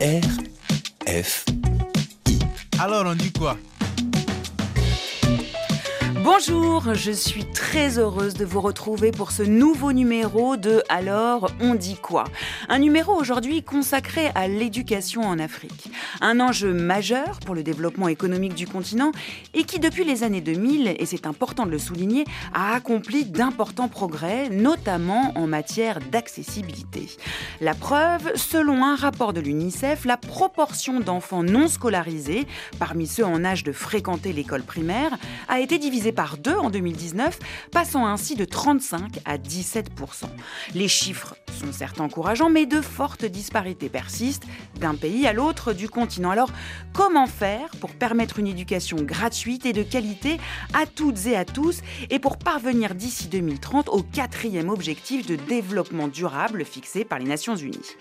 F. Alors on dit quoi? Bonjour, je suis très heureuse de vous retrouver pour ce nouveau numéro de Alors on dit quoi? Un numéro aujourd'hui consacré à l'éducation en Afrique. Un enjeu majeur pour le développement économique du continent et qui depuis les années 2000, et c'est important de le souligner, a accompli d'importants progrès, notamment en matière d'accessibilité. La preuve, selon un rapport de l'UNICEF, la proportion d'enfants non scolarisés parmi ceux en âge de fréquenter l'école primaire a été divisée par deux en 2019, passant ainsi de 35 à 17% Les chiffres sont certes encourageants, mais de fortes disparités persistent d'un pays à l'autre du continent. Alors, comment faire pour permettre une éducation gratuite et de qualité à toutes et à tous et pour parvenir d'ici 2030 au quatrième objectif de développement durable fixé par les Nations Unies?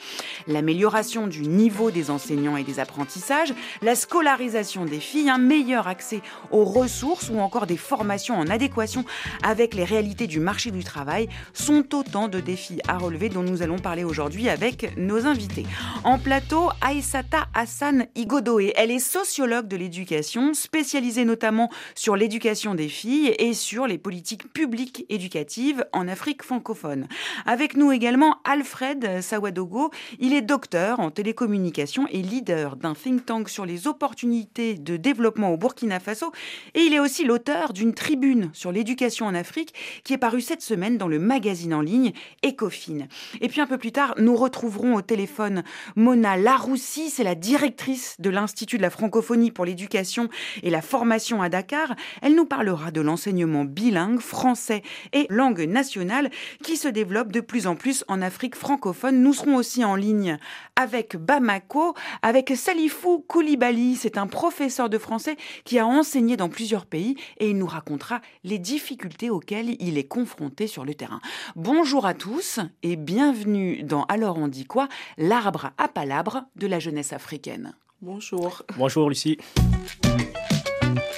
L'amélioration du niveau des enseignants et des apprentissages, la scolarisation des filles, un meilleur accès aux ressources ou encore des formations en adéquation avec les réalités du marché du travail sont autant de défis à relever dont nous allons parler aujourd'hui avec nos invités. En plateau, Aïsata Hassan Igodoé. Elle est sociologue de l'éducation, spécialisée notamment sur l'éducation des filles et sur les politiques publiques éducatives en Afrique francophone. Avec nous également Alfred Sawadogo. Il est docteur en télécommunication et leader d'un think tank sur les opportunités de développement au Burkina Faso. Et il est aussi l'auteur d'une tribune sur l'éducation en Afrique qui est parue cette semaine dans le magazine en ligne Ecofin. Et puis un peu plus tard, nous retrouverons au téléphone Mona Laroussi, c'est la directrice de l'Institut de la francophonie pour l'éducation et la formation à Dakar. Elle nous parlera de l'enseignement bilingue français et langue nationale qui se développe de plus en plus en Afrique francophone. Nous serons aussi en ligne avec Bamako, avec Salifou Koulibaly. C'est un professeur de français qui a enseigné dans plusieurs pays et il nous racontera les difficultés auxquelles il est confronté sur le terrain. Bonjour à tous et bienvenue dans Alors on dit quoi L'arbre à palabre de la jeunesse africaine. Bonjour. Bonjour Lucie.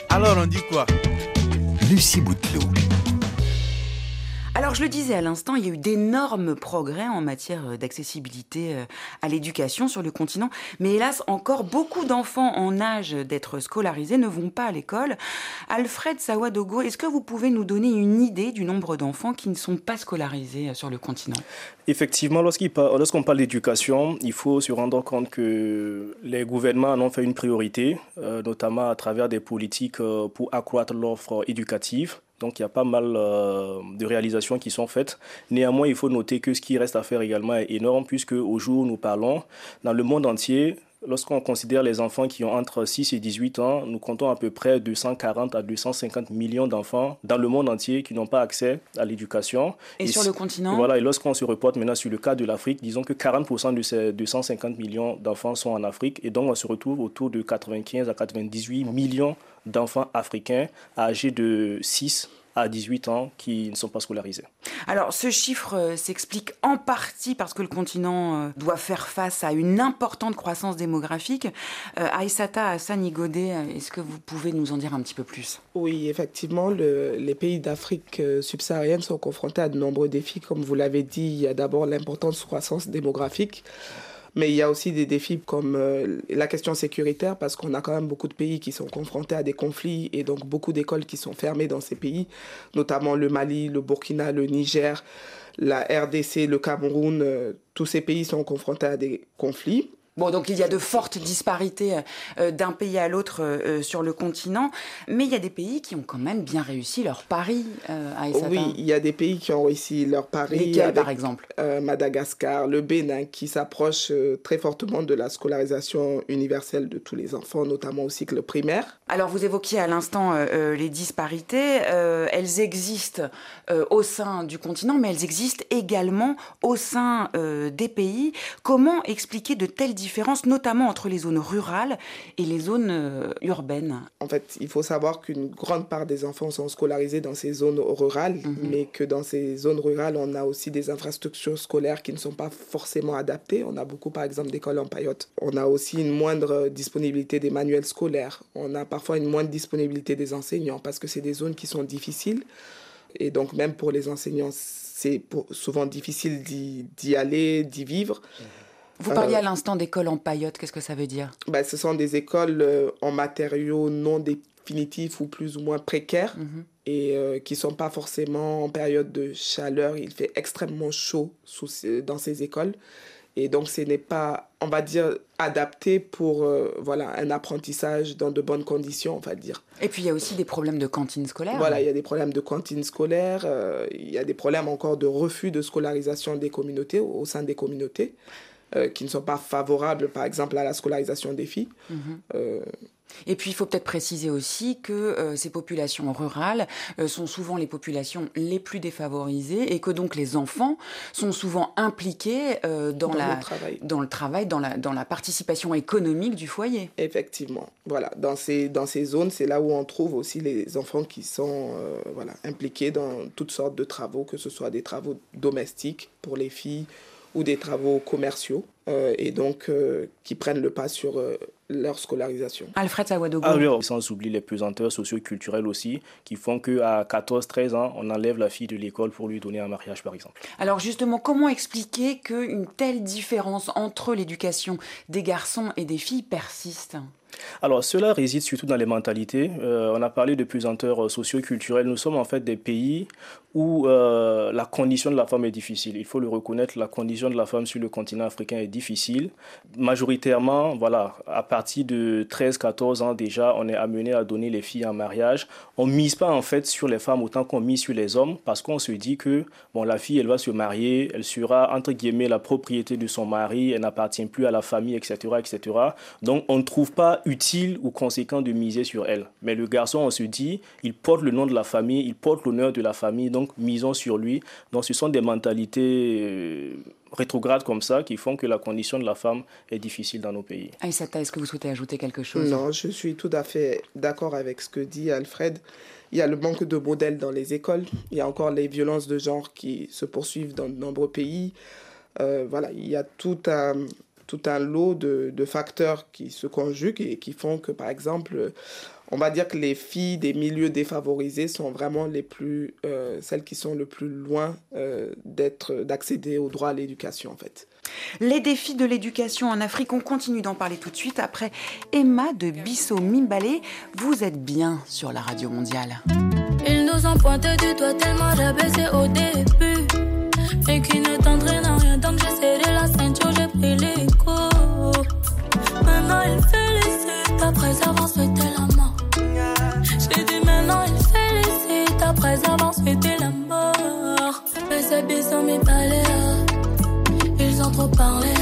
Alors on dit quoi? Lucie Bouteloup. Alors je le disais à l'instant, il y a eu d'énormes progrès en matière euh, d'accessibilité euh, à l'éducation sur le continent, mais hélas encore beaucoup d'enfants en âge d'être scolarisés ne vont pas à l'école. Alfred Sawadogo, est-ce que vous pouvez nous donner une idée du nombre d'enfants qui ne sont pas scolarisés euh, sur le continent? Effectivement, lorsqu'on parle d'éducation, il faut se rendre compte que les gouvernements en ont fait une priorité, notamment à travers des politiques pour accroître l'offre éducative donc il y a pas mal euh, de réalisations qui sont faites. Néanmoins, il faut noter que ce qui reste à faire également est énorme puisque au jour où nous parlons, dans le monde entier, Lorsqu'on considère les enfants qui ont entre 6 et 18 ans, nous comptons à peu près 240 à 250 millions d'enfants dans le monde entier qui n'ont pas accès à l'éducation. Et, sur le continent? Voilà, et lorsqu'on se reporte maintenant sur le cas de l'Afrique, disons que 40% de ces 250 millions d'enfants sont en Afrique et donc on se retrouve autour de 95 à 98 millions d'enfants africains âgés de 6 à 18 ans qui ne sont pas scolarisés. Alors ce chiffre euh, s'explique en partie parce que le continent euh, doit faire face à une importante croissance démographique. Euh, Aïsata Hassan Igodé, est-ce que vous pouvez nous en dire un petit peu plus? Oui, effectivement, les pays d'Afrique subsaharienne sont confrontés à de nombreux défis. Comme vous l'avez dit, il y a d'abord l'importante croissance démographique. Mais il y a aussi des défis comme euh, la question sécuritaire, parce qu'on a quand même beaucoup de pays qui sont confrontés à des conflits et donc beaucoup d'écoles qui sont fermées dans ces pays, notamment le Mali, le Burkina, le Niger, la RDC, le Cameroun. Euh, tous ces pays sont confrontés à des conflits. Bon, donc il y a de fortes disparités euh, d'un pays à l'autre euh, euh, sur le continent, mais il y a des pays qui ont quand même bien réussi leur pari à Oui, il y a des pays qui ont réussi leur pari. Lesquels, par exemple? Madagascar, le Bénin, qui s'approche très fortement de la scolarisation universelle de tous les enfants, notamment au cycle primaire. Alors, vous évoquiez à l'instant les disparités. elles existent au sein du continent, mais elles existent également au sein des pays. Comment expliquer de telles différence, notamment entre les zones rurales et les zones euh, urbaines En fait, il faut savoir qu'une grande part des enfants sont scolarisés dans ces zones rurales, mhm. mais que dans ces zones rurales, on a aussi des infrastructures scolaires qui ne sont pas forcément adaptées. On a beaucoup, par exemple, d'écoles en paillotte. On a aussi une moindre disponibilité des manuels scolaires. On a parfois une moindre disponibilité des enseignants parce que c'est des zones qui sont difficiles. Et donc, même pour les enseignants, c'est souvent difficile d'y aller, d'y vivre. Mhm. Vous parliez à l'instant d'écoles en paillotte, qu'est-ce que ça veut dire? Ben, Ce sont des écoles en matériaux non définitifs ou plus ou moins précaires mhm. et qui ne sont pas forcément en période de chaleur. Il fait extrêmement chaud sous, dans ces écoles. Et donc, ce n'est pas, on va dire, adapté pour euh, voilà, un apprentissage dans de bonnes conditions, on va dire. Et puis, il y a aussi des problèmes de cantine scolaire. Voilà, il y a des problèmes de cantine scolaire, euh, il y a des problèmes encore de refus de scolarisation des communautés, au, sein des communautés, euh, qui ne sont pas favorables, par exemple, à la scolarisation des filles. Mhm. Et puis il faut peut-être préciser aussi que euh, ces populations rurales euh, sont souvent les populations les plus défavorisées et que donc les enfants sont souvent impliqués euh, dans, la, le travail, dans le travail, dans la, dans la participation économique du foyer. Effectivement. Voilà, dans ces, dans ces zones, c'est là où on trouve aussi les enfants qui sont voilà, impliqués dans toutes sortes de travaux, que ce soit des travaux domestiques pour les filles ou des travaux commerciaux. et donc qui prennent le pas sur leur scolarisation. Alfred Sawadogo. Ah oui, sans oublier les pesanteurs socio-culturelles aussi, qui font qu'à 14-13 ans, on enlève la fille de l'école pour lui donner un mariage, par exemple. Alors justement, comment expliquer qu'une telle différence entre l'éducation des garçons et des filles persiste? Alors, cela réside surtout dans les mentalités. Euh, on a parlé de pesanteurs socio-culturelles. Nous sommes en fait des pays où euh, la condition de la femme est difficile. Il faut le reconnaître, la condition de la femme sur le continent africain est difficile. Majoritairement, voilà, à partir de 13-14 ans déjà, on est amené à donner les filles en mariage. On ne mise pas en fait sur les femmes autant qu'on mise sur les hommes parce qu'on se dit que bon, la fille, elle va se marier, elle sera entre guillemets la propriété de son mari, elle n'appartient plus à la famille, etc., etc. Donc, on ne trouve pas utile ou conséquent de miser sur elle. Mais le garçon, on se dit, il porte le nom de la famille, il porte l'honneur de la famille, donc misons sur lui. Donc, ce sont des mentalités euh, rétrogrades comme ça qui font que la condition de la femme est difficile dans nos pays. Aïssata, est-ce que vous souhaitez ajouter quelque chose? Non, je suis tout à fait d'accord avec ce que dit Alfred. Il y a le manque de modèles dans les écoles. Il y a encore les violences de genre qui se poursuivent dans de nombreux pays. Euh, voilà, il y a tout un, tout un lot de, de, facteurs qui se conjuguent et qui font que, par exemple, on va dire que les filles des milieux défavorisés sont vraiment les plus, euh, celles qui sont le plus loin euh, d'être, d'accéder au droit à l'éducation, en fait. Les défis de l'éducation en Afrique, on continue d'en parler tout de suite après Emma de Bissau Mimbalé. Vous êtes bien sur la radio mondiale. Ils nous ont pointé du doigt tellement j'abaissais au début. Et qui ne t'entraîne à rien, donc j'ai serré la ceinture, j'ai pris l'écho. Maintenant il félicite, après avoir souhaité la après avoir souhaité la mort. C'est bizarre, mes palais trop parlé.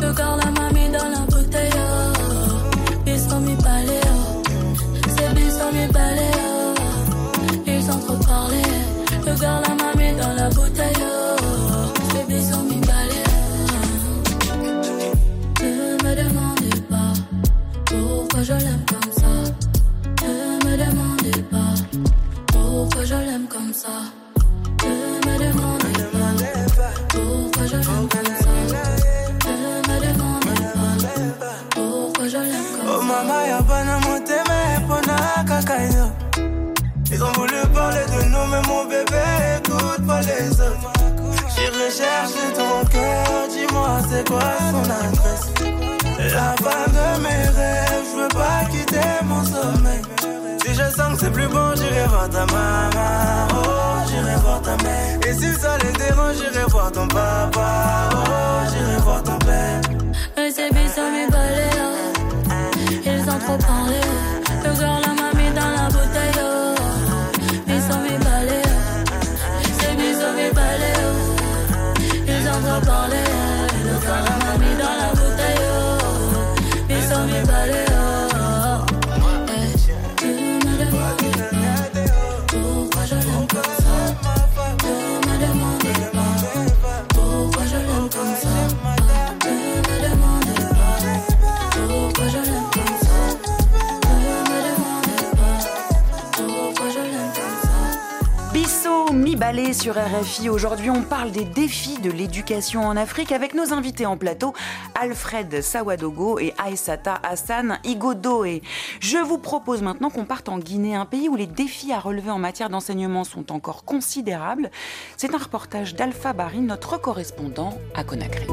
Le gars, la mamie dans la bouteille. Ils sont mis balais. C'est bizarre, mes balais. Ils ont trop parlé. Le gars, la mamie dans la bouteille. C'est bizarre, pourquoi je l'aime comme ça? Ne me demandez pas pourquoi je l'aime comme ça? mama ya bana motema epona kaka yo. Ils ont voulu parler de nous mais mon bébé écoute pas les autres. J'ai recherché ton cœur, dis-moi c'est quoi son adresse? La femme de mes rêves, je veux pas quitter mon sommeil je sens que c'est plus bon, j'irai voir ta maman Oh, j'irai voir ta mère Et si ça les dérange, j'irai voir ton papa Oh, j'irai voir ton père Mais c'est bizarre mes balais trop parler. Le la mamie dans la bouteille. Sur RFI. Aujourd'hui, on parle des défis de l'éducation en Afrique avec nos invités en plateau, Alfred Sawadogo et Aïsata Hassan Igodoe. Je vous propose maintenant qu'on parte en Guinée, un pays où les défis à relever en matière d'enseignement sont encore considérables. C'est un reportage d'Alpha Barry, notre correspondant à Conakry.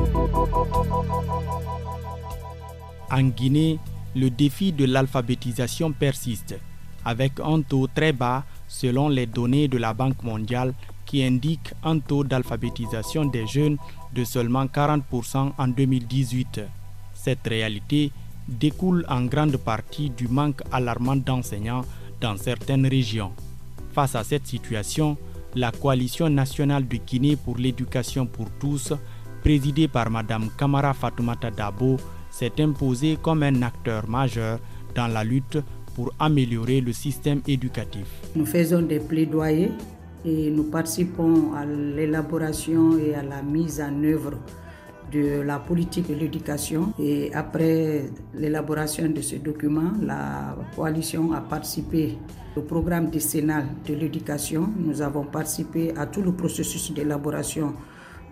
En Guinée, le défi de l'alphabétisation persiste, avec un taux très bas selon les données de la Banque mondiale qui indiquent un taux d'alphabétisation des jeunes de seulement 40% en 2018. Cette réalité découle en grande partie du manque alarmant d'enseignants dans certaines régions. Face à cette situation, la coalition nationale de Guinée pour l'éducation pour tous, présidée par Mme Kamara Fatoumata Dabo, s'est imposée comme un acteur majeur dans la lutte pour améliorer le système éducatif. Nous faisons des plaidoyers et nous participons à l'élaboration et à la mise en œuvre de la politique de l'éducation. Et après l'élaboration de ce document, la coalition a participé au programme décennal de l'éducation. Nous avons participé à tout le processus d'élaboration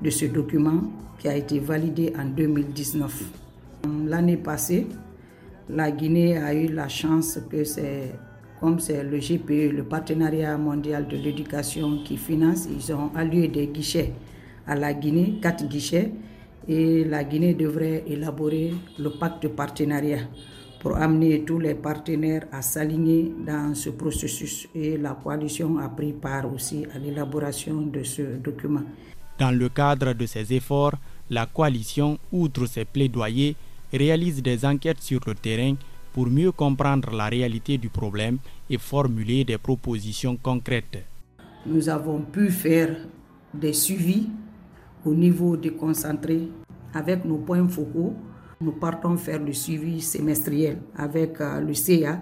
de ce document qui a été validé en 2019. L'année passée, la Guinée a eu la chance que c'est comme c'est le GPE, le partenariat mondial de l'éducation qui finance, ils ont alloué des guichets à la Guinée, quatre guichets, et la Guinée devrait élaborer le pacte de partenariat pour amener tous les partenaires à s'aligner dans ce processus. Et la coalition a pris part aussi à l'élaboration de ce document. Dans le cadre de ces efforts, la coalition, outre ses plaidoyers, réalise des enquêtes sur le terrain pour mieux comprendre la réalité du problème et formuler des propositions concrètes. Nous avons pu faire des suivis au niveau déconcentré avec nos points focaux. Nous partons faire le suivi semestriel avec euh, le CA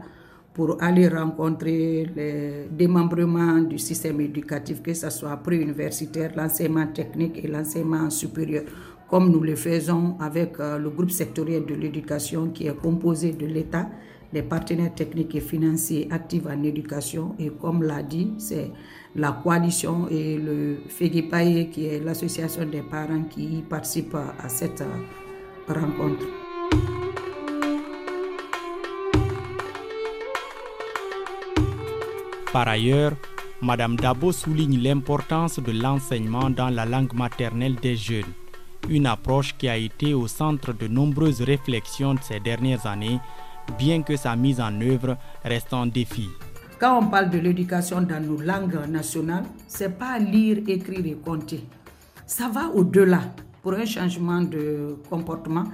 pour aller rencontrer les démembrements du système éducatif, que ce soit préuniversitaire, l'enseignement technique et l'enseignement supérieur comme nous le faisons avec euh, le groupe sectoriel de l'éducation qui est composé de l'État, les partenaires techniques et financiers actifs en éducation et comme l'a dit, c'est la coalition et le FEGIPAE qui est l'association des parents qui participent à cette euh, rencontre. Par ailleurs, Madame Dabo souligne l'importance de l'enseignement dans la langue maternelle des jeunes une approche qui a été au centre de nombreuses réflexions ces dernières années, bien que sa mise en œuvre reste un défi. Quand on parle de l'éducation dans nos langues nationales, c'est pas lire, écrire et compter. Ça va au-delà pour un changement de comportement.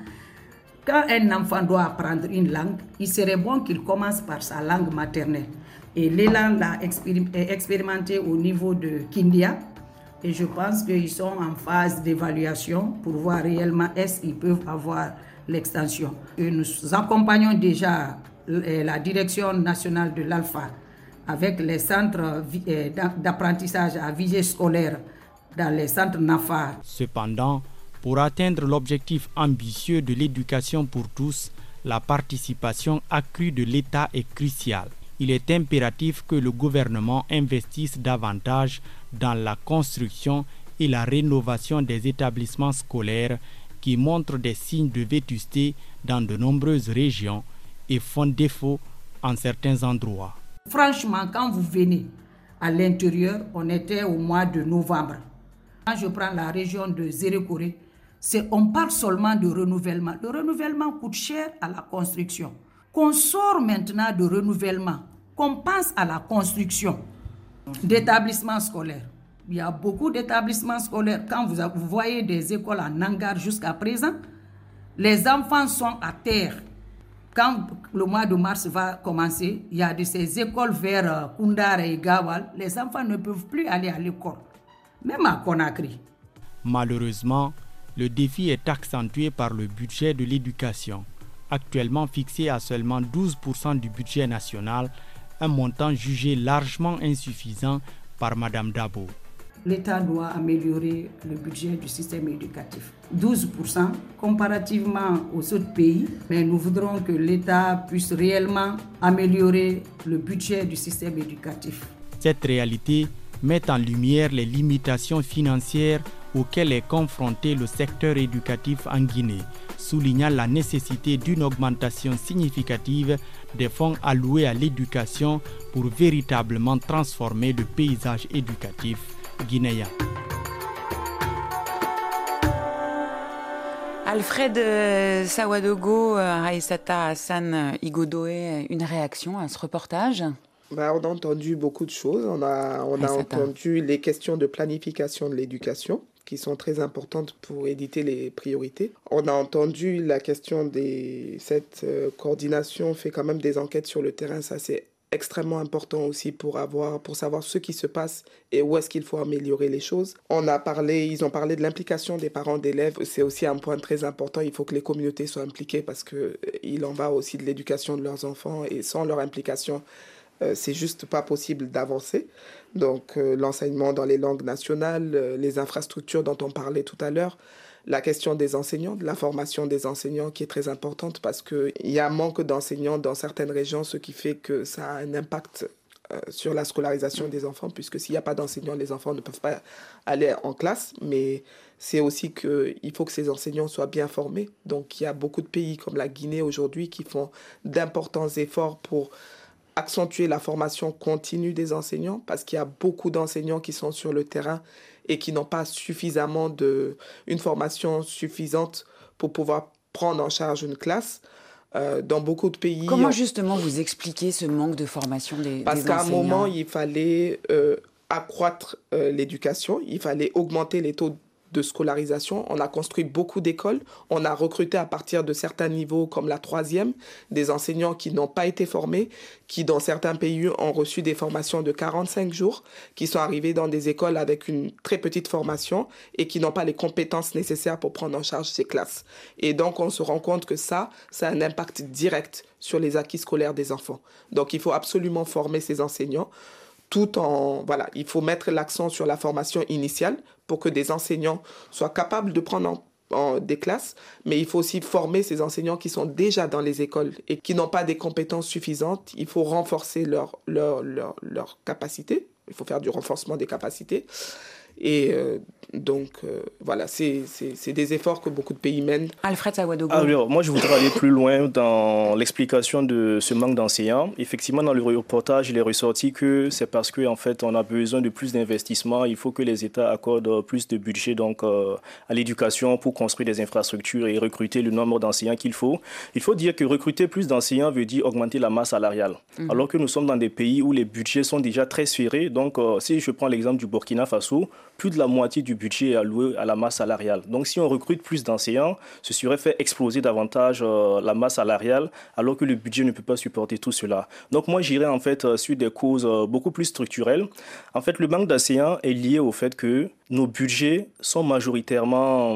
Quand un enfant doit apprendre une langue, il serait bon qu'il commence par sa langue maternelle. Et l'élan l'a expérimenté au niveau de Kindia, et je pense qu'ils sont en phase d'évaluation pour voir réellement est-ce qu'ils peuvent avoir l'extension. nous accompagnons déjà euh, la direction nationale de l'ALPHA avec les centres euh, d'apprentissage à visée scolaire dans les centres NAFA. Cependant, pour atteindre l'objectif ambitieux de l'éducation pour tous, la participation accrue de l'État est cruciale il est impératif que le gouvernement investisse davantage dans la construction et la rénovation des établissements scolaires qui montrent des signes de vétusté dans de nombreuses régions et font défaut en certains endroits. Franchement, quand vous venez à l'intérieur, on était au mois de novembre. Quand je prends la région de Zérékoré, on parle seulement de renouvellement. Le renouvellement coûte cher à la construction qu'on sort maintenant de renouvellement, qu'on pense à la construction d'établissements scolaires. Il y a beaucoup d'établissements scolaires. Quand vous, voyez des écoles en hangar jusqu'à présent, les enfants sont à terre. Quand le mois de mars va commencer, il y a de ces écoles vers euh, Kundara et Gawal, les enfants ne peuvent plus aller à l'école, même à Conakry. Malheureusement, le défi est accentué par le budget de l'éducation actuellement fixé à seulement 12% du budget national, un montant jugé largement insuffisant par Mme Dabo. L'État doit améliorer le budget du système éducatif. 12% comparativement aux autres pays, mais nous voudrons que l'État puisse réellement améliorer le budget du système éducatif. Cette réalité met en lumière les limitations financières auxquelles est confronté le secteur éducatif en Guinée, soulignant la nécessité d'une augmentation significative des fonds alloués à l'éducation pour véritablement transformer le paysage éducatif guinéen. Alfred euh, Sawadogo, euh, Aïsata Hassan Igodoé, une réaction à ce reportage? Bah, on a entendu beaucoup de choses. On a, on a entendu les questions de planification de l'éducation qui sont très importantes pour éditer les priorités. On a entendu la question des... Cette euh, coordination fait quand même des enquêtes sur le terrain. Ça, c'est extrêmement important aussi pour avoir pour savoir ce qui se passe et où est-ce qu'il faut améliorer les choses. On a parlé, ils ont parlé de l'implication des parents d'élèves, c'est aussi un point très important, il faut que les communautés soient impliquées parce que euh, il en va aussi de l'éducation de leurs enfants et sans leur implication, c'est juste pas possible d'avancer. Donc euh, l'enseignement dans les langues nationales, les infrastructures dont on parlait tout à l'heure, la question des enseignants, de la formation des enseignants qui est très importante parce qu'il y a un manque d'enseignants dans certaines régions, ce qui fait que ça a un impact euh, sur la scolarisation des enfants, puisque s'il n'y a pas d'enseignants, les enfants ne peuvent pas aller en classe, mais c'est aussi qu'il faut que ces enseignants soient bien formés. Donc il y a beaucoup de pays comme la Guinée aujourd'hui qui font d'importants efforts pour accentuer la formation continue des enseignants, parce qu'il y a beaucoup d'enseignants qui sont sur le terrain et qui n'ont pas suffisamment de, une formation suffisante pour pouvoir prendre en charge une classe. Euh, dans beaucoup de pays. Comment justement vous expliquez ce manque de formation des, Parce qu'à un moment, il fallait euh, accroître euh, l'éducation, il fallait augmenter les taux de scolarisation. On a construit beaucoup d'écoles. On a recruté à partir de certains niveaux, comme la troisième, des enseignants qui n'ont pas été formés, qui dans certains pays ont reçu des formations de 45 jours, qui sont arrivés dans des écoles avec une très petite formation et qui n'ont pas les compétences nécessaires pour prendre en charge ces classes. Et donc on se rend compte que ça, ça a un impact direct sur les acquis scolaires des enfants. Donc il faut absolument former ces enseignants tout en voilà, il faut mettre l'accent sur la formation initiale pour que des enseignants soient capables de prendre en, des classes, mais il faut aussi former ces enseignants qui sont déjà dans les écoles et qui n'ont pas des compétences suffisantes. Il faut renforcer leur, leur. Il faut faire du renforcement des capacités. Euh, donc, euh, voilà, c'est des efforts que beaucoup de pays mènent. Alfred Sawadogo. Alors, moi, je voudrais aller plus loin dans l'explication de ce manque d'enseignants. Effectivement, dans le reportage, il est ressorti que c'est parce qu'en en fait, on a besoin de plus d'investissements. Il faut que les États accordent plus de budget donc, euh, à l'éducation pour construire des infrastructures et recruter le nombre d'enseignants qu'il faut. Il faut dire que recruter plus d'enseignants veut dire augmenter la masse salariale. Mhm. Alors que nous sommes dans des pays où les budgets sont déjà très serrés. Donc, si je prends l'exemple du Burkina Faso, plus de la moitié du budget est alloué à la masse salariale. Donc si on recrute plus d'enseignants, ce serait fait exploser davantage euh, la masse salariale alors que le budget ne peut pas supporter tout cela. Donc moi j'irais en fait euh, sur des causes euh, beaucoup plus structurelles. En fait le manque d'enseignants est lié au fait que nos budgets sont majoritairement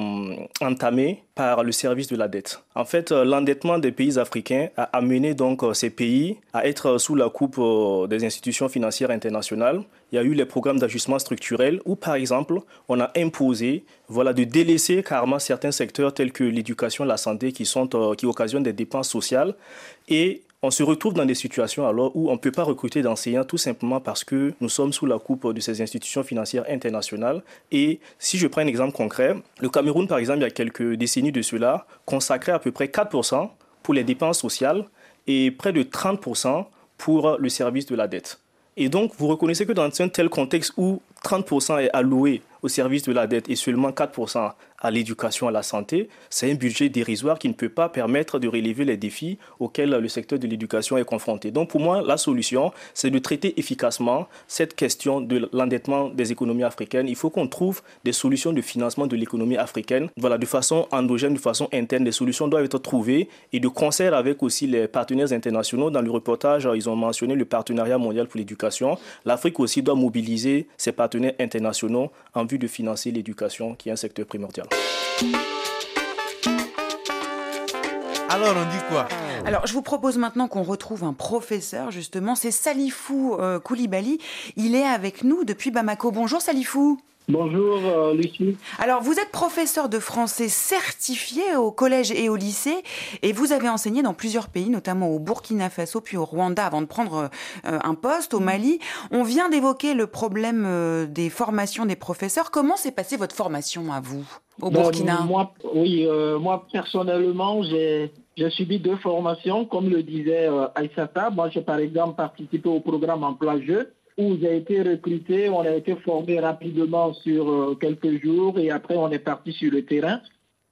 entamés par le service de la dette. En fait, l'endettement des pays africains a amené donc ces pays à être sous la coupe des institutions financières internationales il y a eu les programmes d'ajustement structurel où, par exemple, on a imposé voilà, de délaisser carrément certains secteurs tels que l'éducation, la santé, qui, sont, euh, qui occasionnent des dépenses sociales. Et on se retrouve dans des situations alors où on ne peut pas recruter d'enseignants tout simplement parce que nous sommes sous la coupe de ces institutions financières internationales. Et si je prends un exemple concret, le Cameroun, par exemple, il y a quelques décennies de cela, consacrait à peu près 4% pour les dépenses sociales et près de 30% pour le service de la dette. Et donc, vous reconnaissez que dans un tel contexte où 30% est alloué au service de la dette et seulement 4% à l'éducation, à la santé, c'est un budget dérisoire qui ne peut pas permettre de relever les défis auxquels le secteur de l'éducation est confronté. Donc pour moi, la solution, c'est de traiter efficacement cette question de l'endettement des économies africaines. Il faut qu'on trouve des solutions de financement de l'économie africaine, voilà, de façon endogène, de façon interne. Des solutions doivent être trouvées et de concert avec aussi les partenaires internationaux. Dans le reportage, ils ont mentionné le partenariat mondial pour l'éducation. L'Afrique aussi doit mobiliser ses partenaires internationaux en vue de financer l'éducation, qui est un secteur primordial. Alors, on dit quoi Alors, je vous propose maintenant qu'on retrouve un professeur, justement. C'est Salifou euh, Koulibaly. Il est avec nous depuis Bamako. Bonjour, Salifou. Bonjour euh, Lucie. Alors vous êtes professeur de français certifié au collège et au lycée et vous avez enseigné dans plusieurs pays, notamment au Burkina Faso puis au Rwanda avant de prendre euh, un poste au Mali. On vient d'évoquer le problème euh, des formations des professeurs. Comment s'est passée votre formation à vous au Ben, Burkina? moi, Oui, euh, moi personnellement, j'ai j'ai subi deux formations, comme le disait euh, Aïssata. Moi, j'ai par exemple participé au programme Emploi Jeu, où j'ai été recruté, on a été formé rapidement sur euh, quelques jours et après on est parti sur le terrain.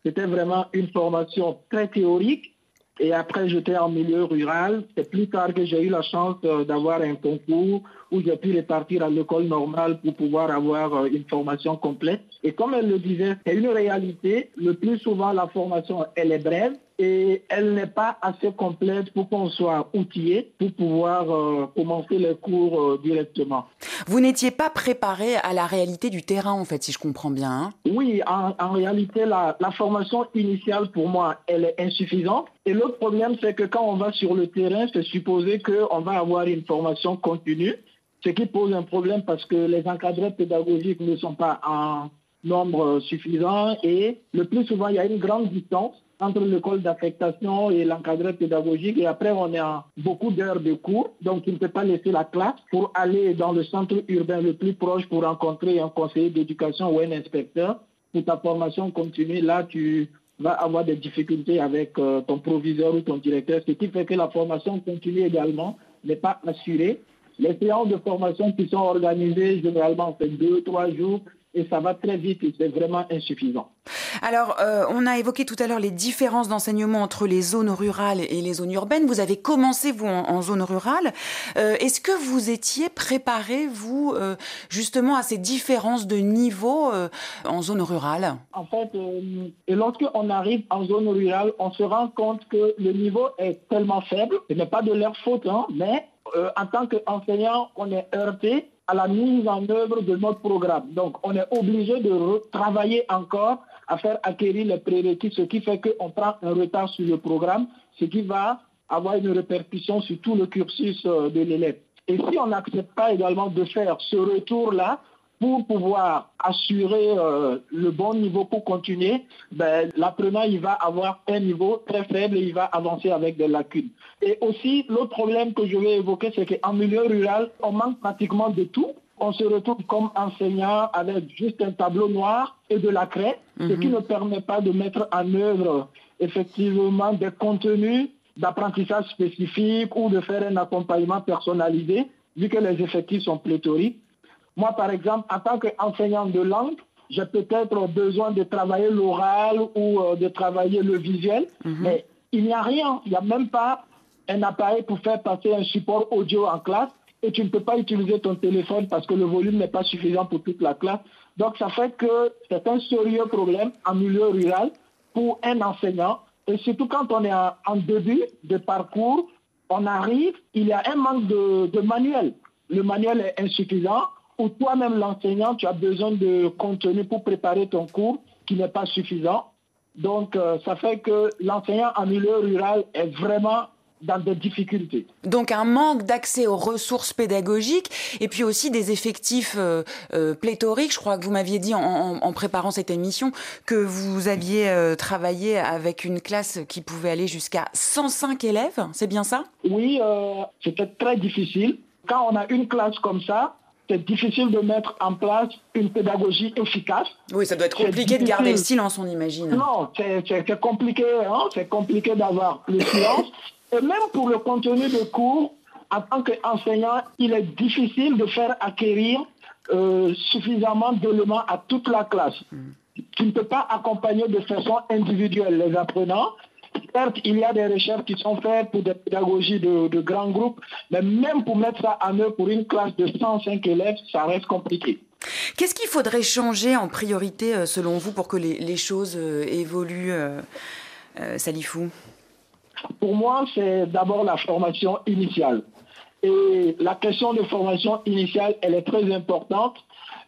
C'était vraiment une formation très théorique. Et après, j'étais en milieu rural. C'est plus tard que j'ai eu la chance euh, d'avoir un concours où j'ai pu repartir à l'école normale pour pouvoir avoir euh, une formation complète. Et comme elle le disait, c'est une réalité. Le plus souvent, la formation, elle est brève et elle n'est pas assez complète pour qu'on soit outillé pour pouvoir euh, commencer les cours euh, directement. Vous n'étiez pas préparé à la réalité du terrain en fait, si je comprends bien. hein? Oui, en, en réalité, la, la formation initiale, pour moi, elle est insuffisante. Et l'autre problème, c'est que quand on va sur le terrain, c'est supposé qu'on va avoir une formation continue, ce qui pose un problème parce que les encadreurs pédagogiques ne sont pas en nombre suffisant et le plus souvent, il y a une grande distance entre l'école d'affectation et l'encadreur pédagogique et après on est en beaucoup d'heures de cours. Donc il ne peut pas laisser la classe pour aller dans le centre urbain le plus proche pour rencontrer un conseiller d'éducation ou un inspecteur. Pour ta formation continue là tu vas avoir des difficultés avec euh, ton proviseur ou ton directeur ce qui fait que la formation continue également n'est pas assurée les séances de formation qui sont organisées généralement c'est deux trois jours et ça va très vite et c'est vraiment insuffisant. Alors, euh, on a évoqué tout à l'heure les différences d'enseignement entre les zones rurales et les zones urbaines. Vous avez commencé, vous, en, en zone rurale. Euh, Est-ce que vous étiez préparé, vous, euh, justement, à ces différences de niveau euh, en zone rurale? En fait, euh, et lorsqu'on arrive en zone rurale, on se rend compte que le niveau est tellement faible. Ce n'est pas de leur faute, hein, mais euh, en tant qu'enseignant, on est heurté à la mise en œuvre de notre programme. Donc, on est obligé de travailler encore à faire acquérir les prérequis, ce qui fait qu'on prend un retard sur le programme, ce qui va avoir une répercussion sur tout le cursus euh, de l'élève. Et si on n'accepte pas également de faire ce retour-là, pour pouvoir assurer euh, le bon niveau pour continuer, ben, l'apprenant il va avoir un niveau très faible et il va avancer avec des lacunes. Et aussi, l'autre problème que je vais évoquer, c'est qu'en milieu rural, on manque pratiquement de tout. On se retrouve comme enseignant avec juste un tableau noir et de la craie, ce qui ne permet pas de mettre en œuvre effectivement des contenus d'apprentissage spécifiques ou de faire un accompagnement personnalisé, vu que les effectifs sont pléthoriques. Moi, par exemple, en tant qu'enseignant de langue, j'ai peut-être besoin de travailler l'oral ou euh, de travailler le visuel, mais il n'y a rien, il n'y a même pas un appareil pour faire passer un support audio en classe et tu ne peux pas utiliser ton téléphone parce que le volume n'est pas suffisant pour toute la classe. Donc ça fait que c'est un sérieux problème en milieu rural pour un enseignant et surtout quand on est en, en début de parcours, on arrive, il y a un manque de, de manuel. Le manuel est insuffisant ou toi-même l'enseignant, tu as besoin de contenu pour préparer ton cours qui n'est pas suffisant. Donc euh, ça fait que l'enseignant en milieu rural est vraiment dans des difficultés. Donc un manque d'accès aux ressources pédagogiques et puis aussi des effectifs euh, euh, pléthoriques. Je crois que vous m'aviez dit en, en- en préparant cette émission que vous aviez euh, travaillé avec une classe qui pouvait aller jusqu'à 105 élèves. C'est bien ça? Oui, c'était très difficile. Quand on a une classe comme ça, c'est difficile de mettre en place une pédagogie efficace. Oui, ça doit être compliqué de garder le silence, on imagine. Non, c'est compliqué, hein, c'est compliqué d'avoir le silence. Et même pour le contenu de cours, en tant qu'enseignant, il est difficile de faire acquérir euh, suffisamment d'éléments à toute la classe. Tu ne peux pas accompagner de façon individuelle les apprenants. Certes, il y a des recherches qui sont faites pour des pédagogies de, de grands groupes, mais même pour mettre ça en œuvre pour une classe de 105 élèves, ça reste compliqué. Qu'est-ce qu'il faudrait changer en priorité, euh, selon vous, pour que les, les choses euh, évoluent, euh, euh, Salifou? Pour moi, c'est d'abord la formation initiale. Et la question de formation initiale, elle est très importante.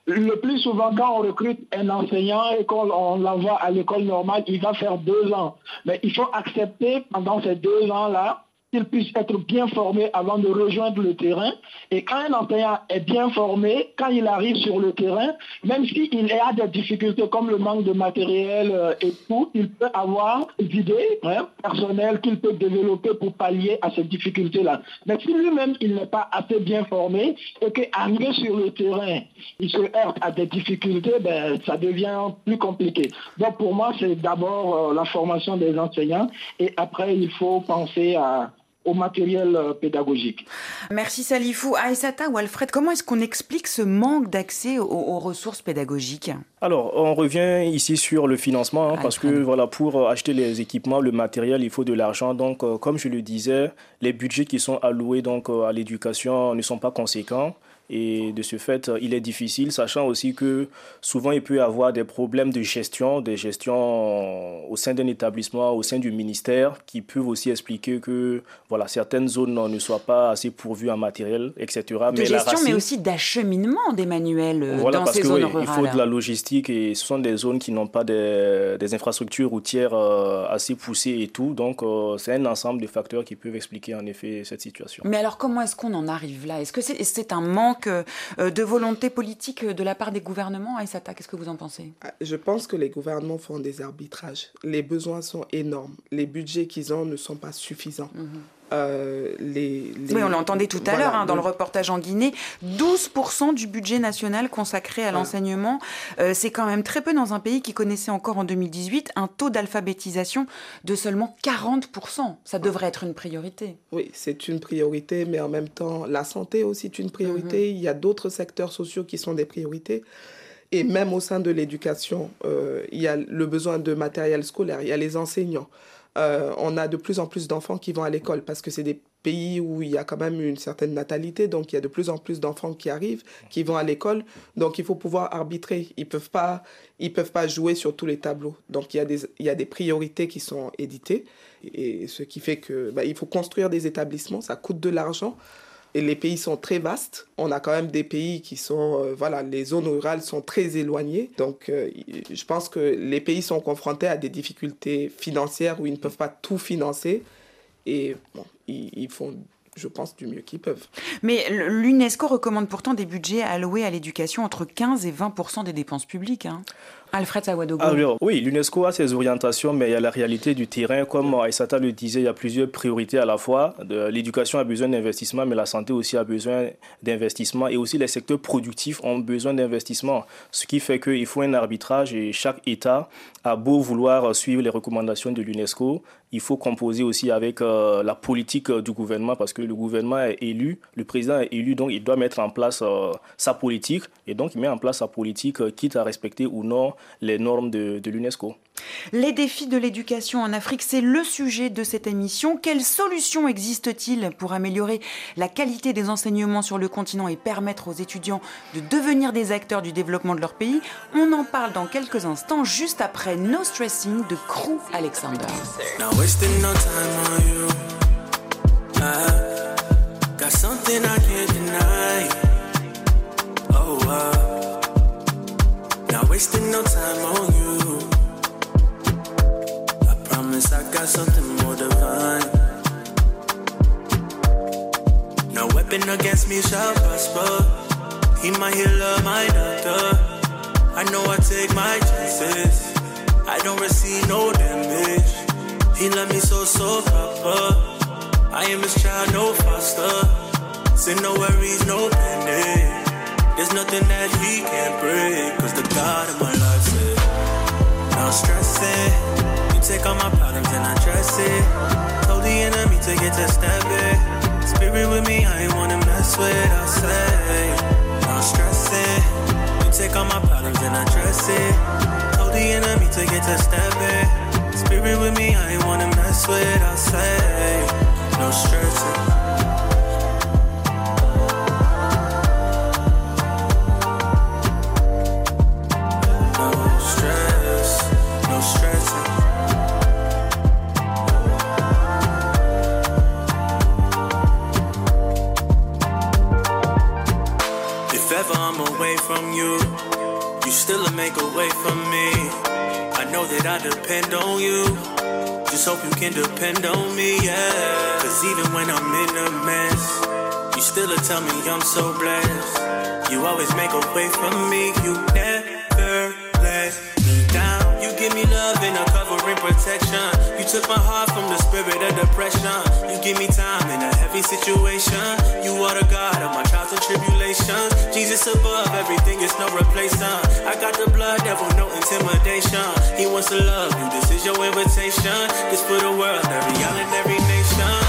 Le plus souvent, quand on recrute un enseignant et qu'on on l'envoie à l'école normale, il va faire deux ans. Mais il faut accepter pendant ces deux ans-là qu'il puisse être bien formé avant de rejoindre le terrain. Et quand un enseignant est bien formé, quand il arrive sur le terrain, même s'il a des difficultés comme le manque de matériel euh, et tout, il peut avoir des idées hein, personnelles qu'il peut développer pour pallier à ces difficultés-là. Mais si lui-même, il n'est pas assez bien formé et qu'arrivé sur le terrain, il se heurte à des difficultés, ben, ça devient plus compliqué. Donc pour moi, c'est d'abord euh, la formation des enseignants et après, il faut penser à au matériel euh, pédagogique. Merci Salifou. Aïsata ou Alfred, comment est-ce qu'on explique ce manque d'accès aux, ressources pédagogiques? Alors, on revient ici sur le financement, hein, parce que voilà, pour acheter les équipements, le matériel, il faut de l'argent. Donc, euh, comme je le disais, les budgets qui sont alloués donc, euh, à l'éducation ne sont pas conséquents. Et de ce fait, il est difficile, sachant aussi que souvent il peut y avoir des problèmes de gestion, des gestions au sein d'un établissement, au sein du ministère, qui peuvent aussi expliquer que voilà, certaines zones ne soient pas assez pourvues en matériel, etc. De mais gestion, mais aussi d'acheminement des manuels euh, dans ces zones rurales. Il faut de la logistique et ce sont des zones qui n'ont pas des, des, infrastructures routières euh, assez poussées et tout. Donc euh, c'est un ensemble de facteurs qui peuvent expliquer en effet cette situation. Mais alors comment est-ce qu'on en arrive là? Est-ce que c'est un manque euh, de volonté politique de la part des gouvernements Aïssata, qu'est-ce que vous en pensez? Ah, Je pense que les gouvernements font des arbitrages. Les besoins sont énormes. Les budgets qu'ils ont ne sont pas suffisants. Mhm. Euh, les, Oui, on l'entendait tout à l'heure hein, dans le reportage en Guinée. 12% du budget national consacré à l'enseignement, euh, c'est quand même très peu dans un pays qui connaissait encore en 2018 un taux d'alphabétisation de seulement 40%. Ça devrait être une priorité. Oui, c'est une priorité, mais en même temps, la santé aussi est une priorité. Mhm. Il y a d'autres secteurs sociaux qui sont des priorités. Et même au sein de l'éducation, euh, il y a le besoin de matériel scolaire, il y a les enseignants. Euh, on a de plus en plus d'enfants qui vont à l'école parce que c'est des pays où il y a quand même une certaine natalité, donc il y a de plus en plus d'enfants qui arrivent, qui vont à l'école, donc il faut pouvoir arbitrer. Ils peuvent pas, peuvent pas jouer sur tous les tableaux. Donc il y a des, il y a des priorités qui sont éditées, et ce qui fait que bah, il faut construire des établissements, ça coûte de l'argent. Et les pays sont très vastes. On a quand même des pays qui sont, euh, voilà, les zones rurales sont très éloignées. Donc, euh, je pense que les pays sont confrontés à des difficultés financières où ils ne peuvent pas tout financer. Et bon, ils font je pense, du mieux qu'ils peuvent. Mais l'UNESCO recommande pourtant des budgets alloués à l'éducation entre 15 et 20% des dépenses publiques. Hein. Alfred Sawadogo. Alors, oui, l'UNESCO a ses orientations, mais il y a la réalité du terrain. Comme Aïsata le disait, il y a plusieurs priorités à la fois. L'éducation a besoin d'investissement, mais la santé aussi a besoin d'investissement. Et aussi, les secteurs productifs ont besoin d'investissement. Ce qui fait qu'il faut un arbitrage et chaque État a beau vouloir suivre les recommandations de l'UNESCO, il faut composer aussi avec euh, la politique du gouvernement parce que le gouvernement est élu, le président est élu, donc il doit mettre en place euh, sa politique. Et donc, il met en place sa politique, euh, quitte à respecter ou non les normes de, l'UNESCO. Les défis de l'éducation en Afrique, c'est le sujet de cette émission. Quelles solutions existent-ils pour améliorer la qualité des enseignements sur le continent et permettre aux étudiants de devenir des acteurs du développement de leur pays? On en parle dans quelques instants, juste après No Stressing de Crew Alexander. Wasting no time on you. I promise I got something more divine. No weapon against me shall prosper. He my healer, my doctor. I know I take my chances. I don't receive no damage. He love me so, so proper. I am his child, no foster. Say no worries, no panic. There's nothing that he can't break. Cause the God of my life said, No stressing. You take all my problems and I dress it. Told the enemy to get to step it. Spirit with me, I ain't wanna mess with. I say, No stressing. You take all my problems and I dress it. Told the enemy to get to step it. Spirit with me, I ain't wanna mess with. I say, No stressing. I'm so blessed. You always make a way for me, you never let me down. You give me love and a covering protection. You took my heart from the spirit of depression. You give me time in a heavy situation. You are the God of my trials and tribulations. Jesus above everything, is no replacement. I got the blood devil, no intimidation. He wants to love you, this is your invitation. This for the world, every island, every nation.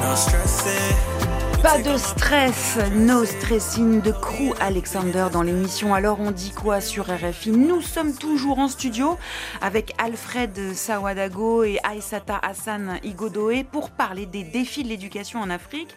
No stressing. Pas de stress, no stressing de Crew Alexander dans l'émission. Alors on dit quoi sur RFI Nous sommes toujours en studio avec Alfred Sawadago et Aïsata Hassan Igodoé pour parler des défis de l'éducation en Afrique.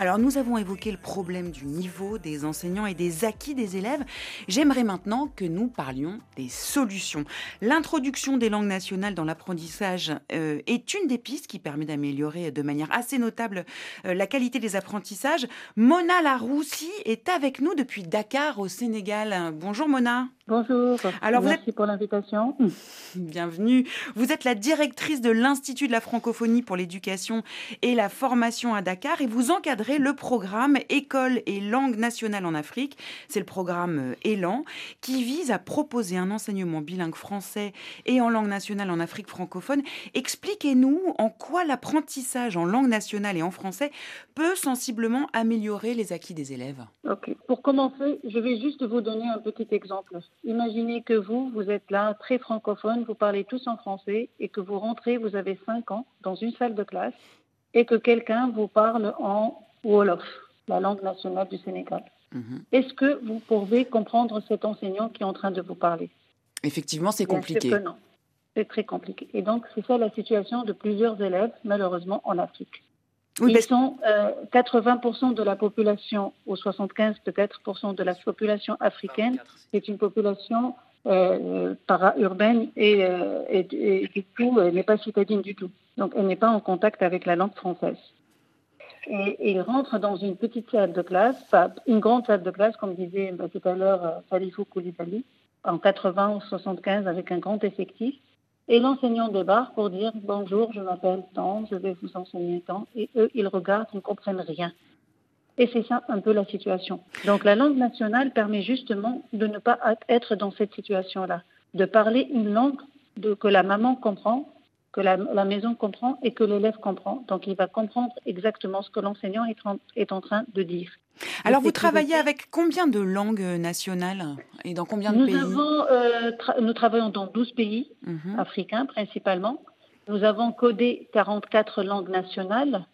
Alors nous avons évoqué le problème du niveau des enseignants et des acquis des élèves. J'aimerais maintenant que nous parlions des solutions. L'introduction des langues nationales dans l'apprentissage euh, est une des pistes qui permet d'améliorer de manière assez notable euh, la qualité des apprentissages. Mona Laroussi est avec nous depuis Dakar au Sénégal. Bonjour Mona. Bonjour. Alors Merci pour l'invitation. Bienvenue. Vous êtes la directrice de l'Institut de la francophonie pour l'éducation et la formation à Dakar et vous encadrez le programme École et langue nationale en Afrique. C'est le programme ELAN qui vise à proposer un enseignement bilingue français et en langue nationale en Afrique francophone. Expliquez-nous en quoi l'apprentissage en langue nationale et en français peut sensiblement améliorer les acquis des élèves. Pour commencer, je vais juste vous donner un petit exemple. Imaginez que vous, vous êtes là, très francophone, vous parlez tous en français et que vous rentrez, vous avez 5 ans, dans une salle de classe et que quelqu'un vous parle en Wolof, la langue nationale du Sénégal. Mhm. Est-ce que vous pouvez comprendre cet enseignant qui est en train de vous parler? Effectivement, c'est compliqué. non. C'est très compliqué. Et donc, c'est ça la situation de plusieurs élèves, malheureusement, en Afrique. Ils sont 80% euh, de la population, ou 75 peut-être de la population africaine, c'est une population euh, para-urbaine et, euh, et, du coup, elle n'est pas citadine du tout. Donc, elle n'est pas en contact avec la langue française. Et, ils rentrent dans une petite salle de classe, une grande salle de classe, comme disait bah, tout à l'heure Salifou Koulibaly, en 80 ou 75 avec un grand effectif. Et l'enseignant débarque pour dire bonjour, je m'appelle tant, je vais vous enseigner tant. Et eux, ils regardent, ils ne comprennent rien. Et c'est ça un peu la situation. Donc la langue nationale permet justement de ne pas être dans cette situation-là, de parler une langue que la maman comprend, que la, maison comprend et que l'élève comprend. Donc il va comprendre exactement ce que l'enseignant est en train de dire. Alors, vous travaillez avec combien de langues nationales et dans combien de nous pays euh, Nous travaillons dans 12 pays mhm. africains principalement. Nous avons codé 44 langues nationales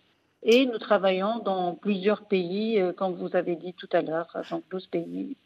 et nous travaillons dans plusieurs pays, euh, comme vous avez dit tout à l'heure, dans 12 pays.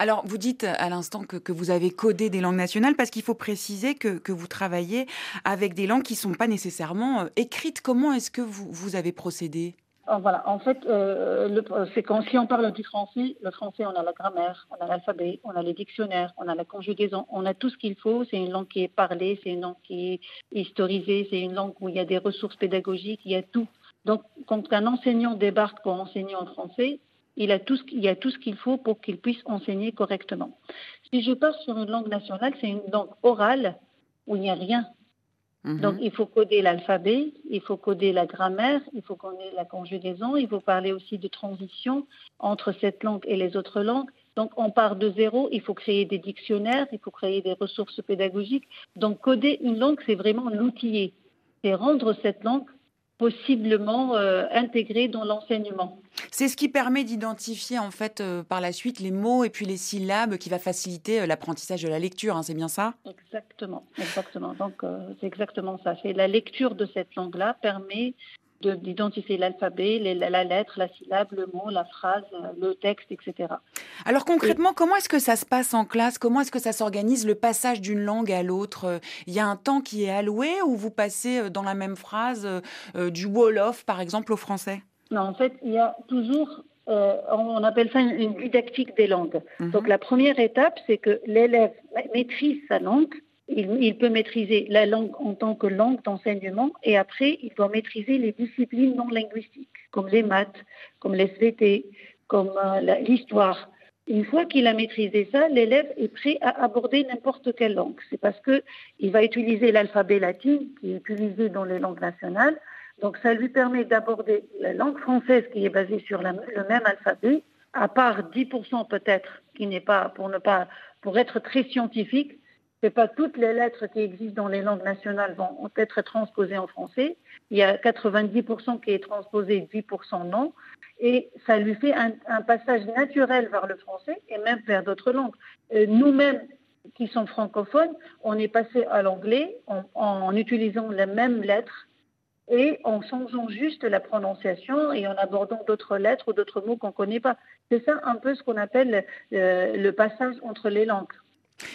Alors, vous dites à l'instant que, vous avez codé des langues nationales parce qu'il faut préciser que, vous travaillez avec des langues qui ne sont pas nécessairement euh, écrites. Comment est-ce que vous avez procédé? Oh, voilà, en fait, euh, c'est quand si on parle du français, le français, on a la grammaire, on a l'alphabet, on a les dictionnaires, on a la conjugaison, on a tout ce qu'il faut. C'est une langue qui est parlée, c'est une langue qui est historisée, c'est une langue où il y a des ressources pédagogiques, il y a tout. Donc, quand un enseignant débarque pour enseigner en français, il, a tout ce, il y a tout ce qu'il faut pour qu'il puisse enseigner correctement. Si je passe sur une langue nationale, c'est une langue orale où il n'y a rien. Mhm. Donc, il faut coder l'alphabet, il faut coder la grammaire, il faut coder la conjugaison, il faut parler aussi de transition entre cette langue et les autres langues. Donc, on part de zéro, il faut créer des dictionnaires, il faut créer des ressources pédagogiques. Donc, coder une langue, c'est vraiment l'outiller. C'est rendre cette langue possiblement euh, intégré dans l'enseignement. C'est ce qui permet d'identifier en fait euh, par la suite les mots et puis les syllabes qui va faciliter euh, l'apprentissage de la lecture, hein, c'est bien ça? Exactement, exactement. Donc c'est exactement ça. C'est la lecture de cette langue-là permet d'identifier l'alphabet, la lettre, la syllabe, le mot, la phrase, le texte, etc. Alors concrètement, comment est-ce que ça se passe en classe? Comment est-ce que ça s'organise le passage d'une langue à l'autre? Il y a un temps qui est alloué ou vous passez euh, dans la même phrase euh, euh, du Wolof, par exemple, au français? Non, en fait, il y a toujours on appelle ça une, didactique des langues. Mhm. Donc la première étape, c'est que l'élève maîtrise sa langue il, peut maîtriser la langue en tant que langue d'enseignement et après, il doit maîtriser les disciplines non linguistiques, comme les maths, comme les SVT, comme euh, l'histoire. Une fois qu'il a maîtrisé ça, l'élève est prêt à aborder n'importe quelle langue. C'est parce qu'il va utiliser l'alphabet latin qui est utilisé dans les langues nationales. Donc ça lui permet d'aborder la langue française qui est basée sur le même alphabet, à part 10% peut-être, qui n'est pas pour ne pas pour être très scientifique, c'est pas toutes les lettres qui existent dans les langues nationales vont être transposées en français. Il y a 90% qui est transposé, 10% non. Et ça lui fait un, passage naturel vers le français et même vers d'autres langues. Euh, nous-mêmes, qui sommes francophones, on est passé à l'anglais en, utilisant les mêmes lettres et en changeant juste la prononciation et en abordant d'autres lettres ou d'autres mots qu'on ne connaît pas. C'est ça un peu ce qu'on appelle euh, le passage entre les langues.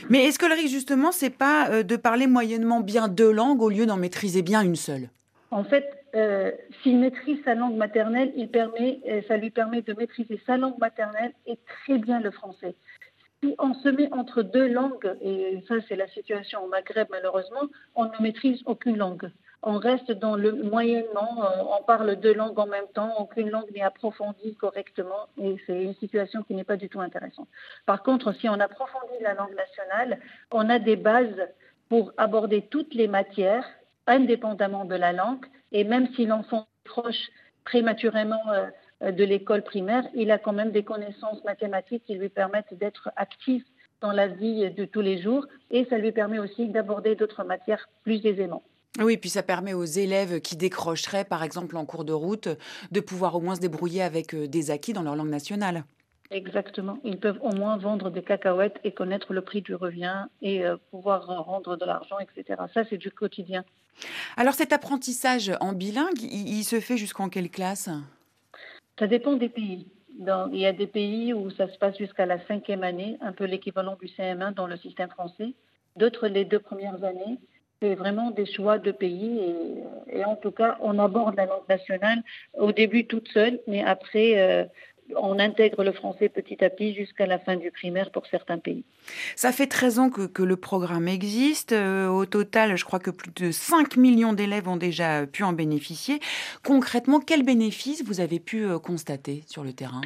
Mais est-ce que le risque, justement, c'est pas euh, de parler moyennement bien deux langues au lieu d'en maîtriser bien une seule? En fait, euh, s'il maîtrise sa langue maternelle, il permet, euh, ça lui permet de maîtriser sa langue maternelle et très bien le français. Si on se met entre deux langues, et ça c'est la situation au Maghreb malheureusement, on ne maîtrise aucune langue on reste dans le moyennement, euh, on parle deux langues en même temps, aucune langue n'est approfondie correctement et c'est une situation qui n'est pas du tout intéressante. Par contre, si on approfondit la langue nationale, on a des bases pour aborder toutes les matières indépendamment de la langue et même si l'enfant proche prématurément euh, de l'école primaire, il a quand même des connaissances mathématiques qui lui permettent d'être actif dans la vie de tous les jours et ça lui permet aussi d'aborder d'autres matières plus aisément. Oui, puis ça permet aux élèves qui décrocheraient, par exemple en cours de route, de pouvoir au moins se débrouiller avec euh, des acquis dans leur langue nationale. Exactement. Ils peuvent au moins vendre des cacahuètes et connaître le prix du revient et euh, pouvoir rendre de l'argent, etc. Ça, c'est du quotidien. Alors cet apprentissage en bilingue, il, se fait jusqu'en quelle classe? Ça dépend des pays. il y a des pays où ça se passe jusqu'à la cinquième année, un peu l'équivalent du CM1 dans le système français. D'autres, les deux premières années c'est vraiment des choix de pays. Et, en tout cas, on aborde la langue nationale au début toute seule, mais après, euh, on intègre le français petit à petit jusqu'à la fin du primaire pour certains pays. Ça fait 13 ans que, le programme existe. Euh, au total, je crois que plus de 5 millions d'élèves ont déjà pu en bénéficier. Concrètement, quels bénéfices vous avez pu euh, constater sur le terrain?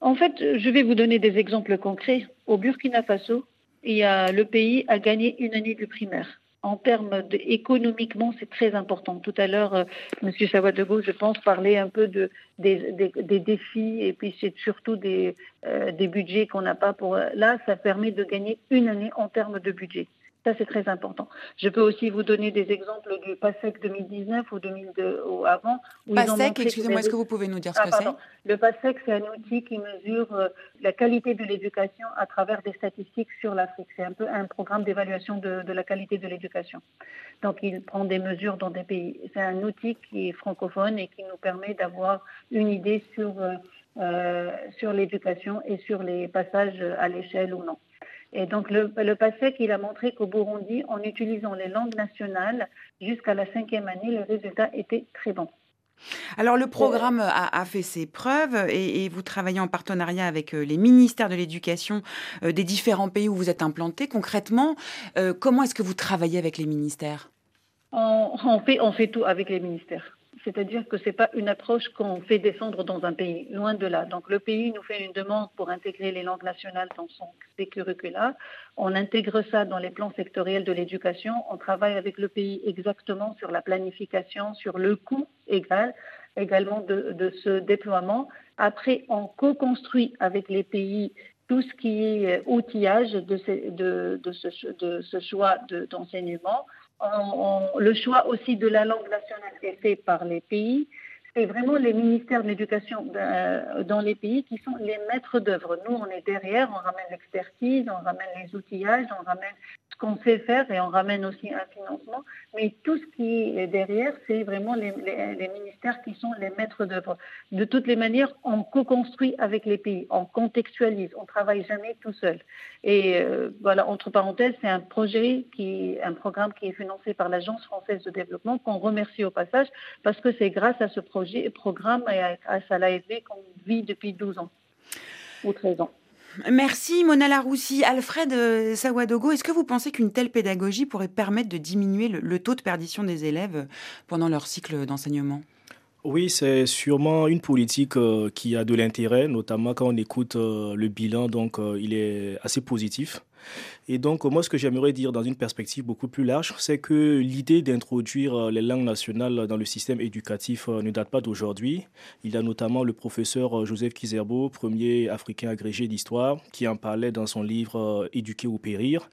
En fait, je vais vous donner des exemples concrets. Au Burkina Faso, il y a, le pays a gagné une année du primaire en termes de, économiquement, c'est très important. Tout à l'heure, euh, M. Chawadogo, je pense, parlait un peu de, des, défis et puis c'est surtout des, euh, des budgets qu'on n'a pas pour. Là, ça permet de gagner une année en termes de budget. Ça, c'est très important. Je peux aussi vous donner des exemples du PASSEC 2019 ou 2002 ou avant. PASSEC, excusez-moi, est-ce que vous pouvez nous dire ce ah, que c'est? Le PASSEC, c'est un outil qui mesure euh, la qualité de l'éducation à travers des statistiques sur l'Afrique. C'est un peu un programme d'évaluation de, la qualité de l'éducation. Donc, il prend des mesures dans des pays. C'est un outil qui est francophone et qui nous permet d'avoir une idée sur, euh, euh, sur l'éducation et sur les passages à l'échelle ou non. Et donc le, le PASEC, il a montré qu'au Burundi, en utilisant les langues nationales jusqu'à la cinquième année, les résultats étaient très bons. Alors le programme a, fait ses preuves et, vous travaillez en partenariat avec euh, les ministères de l'éducation euh, des différents pays où vous êtes implanté. Concrètement, euh, comment est-ce que vous travaillez avec les ministères? On, fait, on fait tout avec les ministères. C'est-à-dire que ce n'est pas une approche qu'on fait descendre dans un pays, loin de là. Donc le pays nous fait une demande pour intégrer les langues nationales dans son curricula. On intègre ça dans les plans sectoriels de l'éducation. On travaille avec le pays exactement sur la planification, sur le coût égal également de, ce déploiement. Après, on co-construit avec les pays tout ce qui est outillage de, ce, choix d'enseignement le choix aussi de la langue nationale est fait par les pays. C'est vraiment les ministères de l'éducation euh, dans les pays qui sont les maîtres d'œuvre. Nous, on est derrière, on ramène l'expertise, on ramène les outillages, on ramène qu'on sait faire et on ramène aussi un financement. Mais tout ce qui est derrière, c'est vraiment les, ministères qui sont les maîtres d'œuvre. De toutes les manières, on co-construit avec les pays, on contextualise, on travaille jamais tout seul. Et euh, voilà, entre parenthèses, c'est un projet qui, un programme qui est financé par l'Agence française de développement qu'on remercie au passage parce que c'est grâce à ce projet, programme et à, à l'AFD qu'on vit depuis 12 ans ou 13 ans. Merci Mona Laroussi. Alfred euh, Sawadogo, est-ce que vous pensez qu'une telle pédagogie pourrait permettre de diminuer le, taux de perdition des élèves pendant leur cycle d'enseignement? Oui, c'est sûrement une politique euh, qui a de l'intérêt, notamment quand on écoute euh, le bilan, donc euh, il est assez positif. Et donc, moi, ce que j'aimerais dire dans une perspective beaucoup plus large, c'est que l'idée d'introduire les langues nationales dans le système éducatif ne date pas d'aujourd'hui. Il y a notamment le professeur Joseph Kizerbo, premier africain agrégé d'histoire, qui en parlait dans son livre Éduquer ou périr.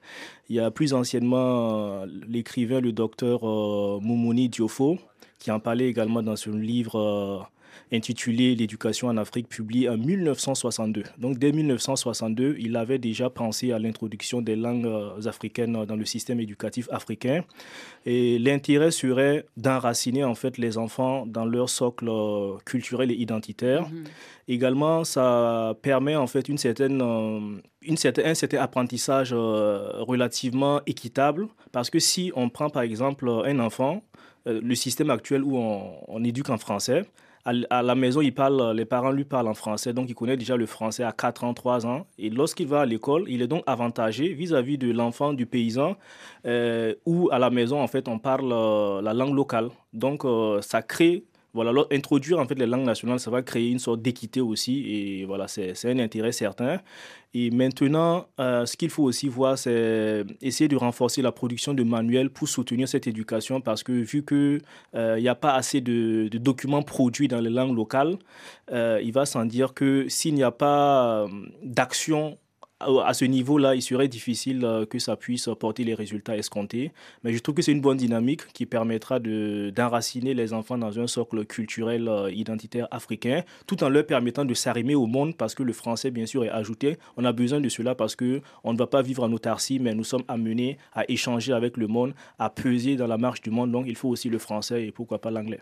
Il y a plus anciennement l'écrivain, le docteur Moumouni Diofo, qui en parlait également dans son livre euh, intitulé L'éducation en Afrique, publié en 1962. Donc dès 1962, il avait déjà pensé à l'introduction des langues euh, africaines dans le système éducatif africain. Et l'intérêt serait d'enraciner en fait les enfants dans leur socle euh, culturel et identitaire. Mhm. Également, ça permet en fait une certaine, une certaine, un certain apprentissage relativement équitable parce que si on prend par exemple un enfant euh, le système actuel où on, éduque en français. À, la maison, il parle, les parents lui parlent en français, donc il connaît déjà le français à 4 ans, 3 ans. Et lorsqu'il va à l'école, il est donc avantagé vis-à-vis de l'enfant, du paysan, euh, où à la maison, en fait, on parle euh, la langue locale. Donc, ça crée voilà, introduire en fait les langues nationales, ça va créer une sorte d'équité aussi, et voilà, c'est un intérêt certain. Et maintenant, euh, ce qu'il faut aussi voir, c'est essayer de renforcer la production de manuels pour soutenir cette éducation, parce que vu qu'il euh, n'y a pas assez de, documents produits dans les langues locales, euh, il va sans dire que s'il n'y a pas d'action à ce niveau-là, il serait difficile euh, que ça puisse porter les résultats escomptés. Mais je trouve que c'est une bonne dynamique qui permettra d'enraciner les enfants dans un socle culturel euh, identitaire africain, tout en leur permettant de s'arrimer au monde, parce que le français, bien sûr, est ajouté. On a besoin de cela parce que on ne va pas vivre en autarcie, mais nous sommes amenés à échanger avec le monde, à peser dans la marche du monde. Donc, il faut aussi le français et pourquoi pas l'anglais.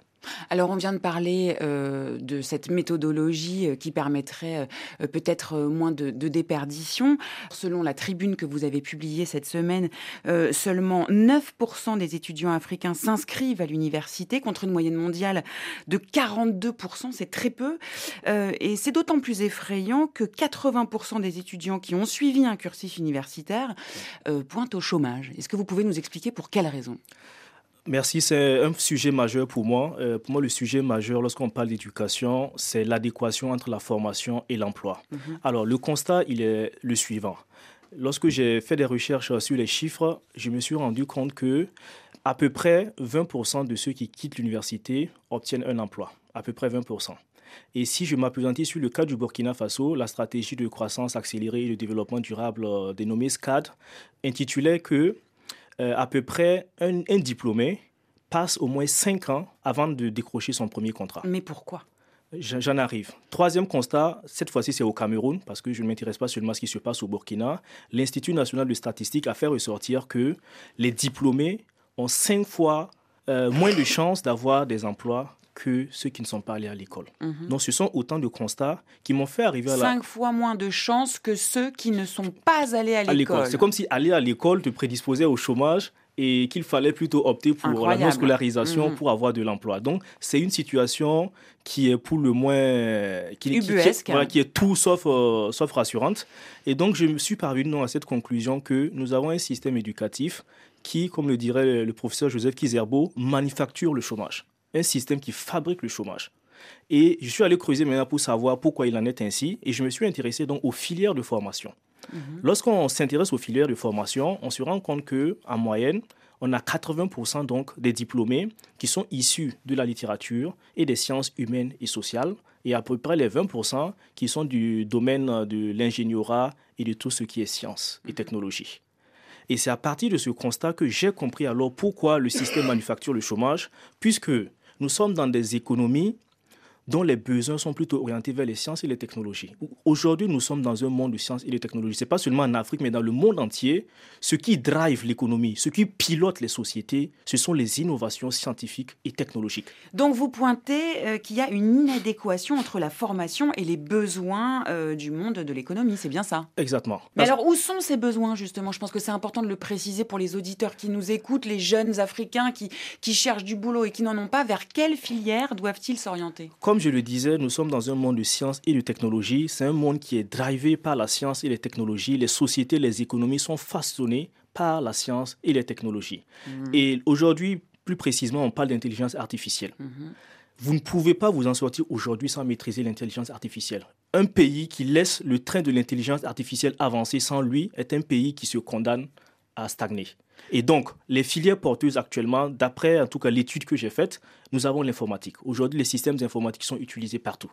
Alors, on vient de parler euh, de cette méthodologie qui permettrait peut-être moins de, de déperdition. Selon la tribune que vous avez publiée cette semaine, euh, seulement 9% des étudiants africains s'inscrivent à l'université contre une moyenne mondiale de 42%. C'est très peu. Euh, et c'est d'autant plus effrayant que 80% des étudiants qui ont suivi un cursus universitaire euh, pointent au chômage. Est-ce que vous pouvez nous expliquer pour quelles raisons Merci, c'est un sujet majeur pour moi. pour moi, le sujet majeur lorsqu'on parle d'éducation, c'est l'adéquation entre la formation et l'emploi. Mhm. Alors, le constat, il est le suivant. Lorsque j'ai fait des recherches sur les chiffres, je me suis rendu compte que à peu près 20% de ceux qui quittent l'université obtiennent un emploi. À peu près 20%. Et si je m'appesantis sur le cas du Burkina Faso, la stratégie de croissance accélérée et de développement durable euh, dénommée SCAD intitulait que euh, à peu près un, diplômé passe au moins cinq ans avant de décrocher son premier contrat. Mais pourquoi? J'en arrive. Troisième constat, cette fois-ci c'est au Cameroun, parce que je ne m'intéresse pas seulement à ce qui se passe au Burkina. L'Institut national de statistique a fait ressortir que les diplômés ont cinq fois euh, moins de chances d'avoir des emplois que ceux qui ne sont pas allés à l'école. Mhm. Donc ce sont autant de constats qui m'ont fait arriver à la... Cinq fois moins de chances que ceux qui ne sont pas allés à l'école. C'est comme si aller à l'école te prédisposait au chômage et qu'il fallait plutôt opter pour la non-scolarisation mhm. pour avoir de l'emploi. Donc, c'est une situation qui est pour le moins... Qui, qui, qui est tout sauf, euh, sauf rassurante. Et donc, je me suis parvenu à cette conclusion que nous avons un système éducatif qui, comme le dirait le professeur Joseph Kizerbo, manufacture le chômage un système qui fabrique le chômage. Et je suis allé creuser maintenant pour savoir pourquoi il en est ainsi, et je me suis intéressé donc aux filières de formation. Mhm. Lorsqu'on s'intéresse aux filières de formation, on se rend compte que en moyenne, on a 80% donc des diplômés qui sont issus de la littérature et des sciences humaines et sociales, et à peu près les 20% qui sont du domaine de l'ingénierat et de tout ce qui est sciences et technologie. Et c'est à partir de ce constat que j'ai compris alors pourquoi le système manufacture le chômage, puisque nous sommes dans des économies dont les besoins sont plutôt orientés vers les sciences et les technologies. Aujourd'hui, nous sommes dans un monde de sciences et de technologies. Ce n'est pas seulement en Afrique, mais dans le monde entier. Ce qui drive l'économie, ce qui pilote les sociétés, ce sont les innovations scientifiques et technologiques. Donc vous pointez euh, qu'il y a une inadéquation entre la formation et les besoins euh, du monde de l'économie, c'est bien ça? Exactement. Mais alors où sont ces besoins justement? Je pense que c'est important de le préciser pour les auditeurs qui nous écoutent, les jeunes Africains qui, qui cherchent du boulot et qui n'en ont pas. Vers quelle filière doivent-ils s'orienter? Comme je le disais, nous sommes dans un monde de science et de technologie. C'est un monde qui est drivé par la science et les technologies. Les sociétés, les économies sont façonnées par la science et les technologies. Mhm. Et aujourd'hui, plus précisément, on parle d'intelligence artificielle. Mhm. vous ne pouvez pas vous en sortir aujourd'hui sans maîtriser l'intelligence artificielle. Un pays qui laisse le train de l'intelligence artificielle avancer sans lui est un pays qui se condamne à stagner. Et donc, les filières porteuses actuellement, d'après en tout cas l'étude que j'ai faite, nous avons l'informatique. Aujourd'hui, les systèmes informatiques sont utilisés partout.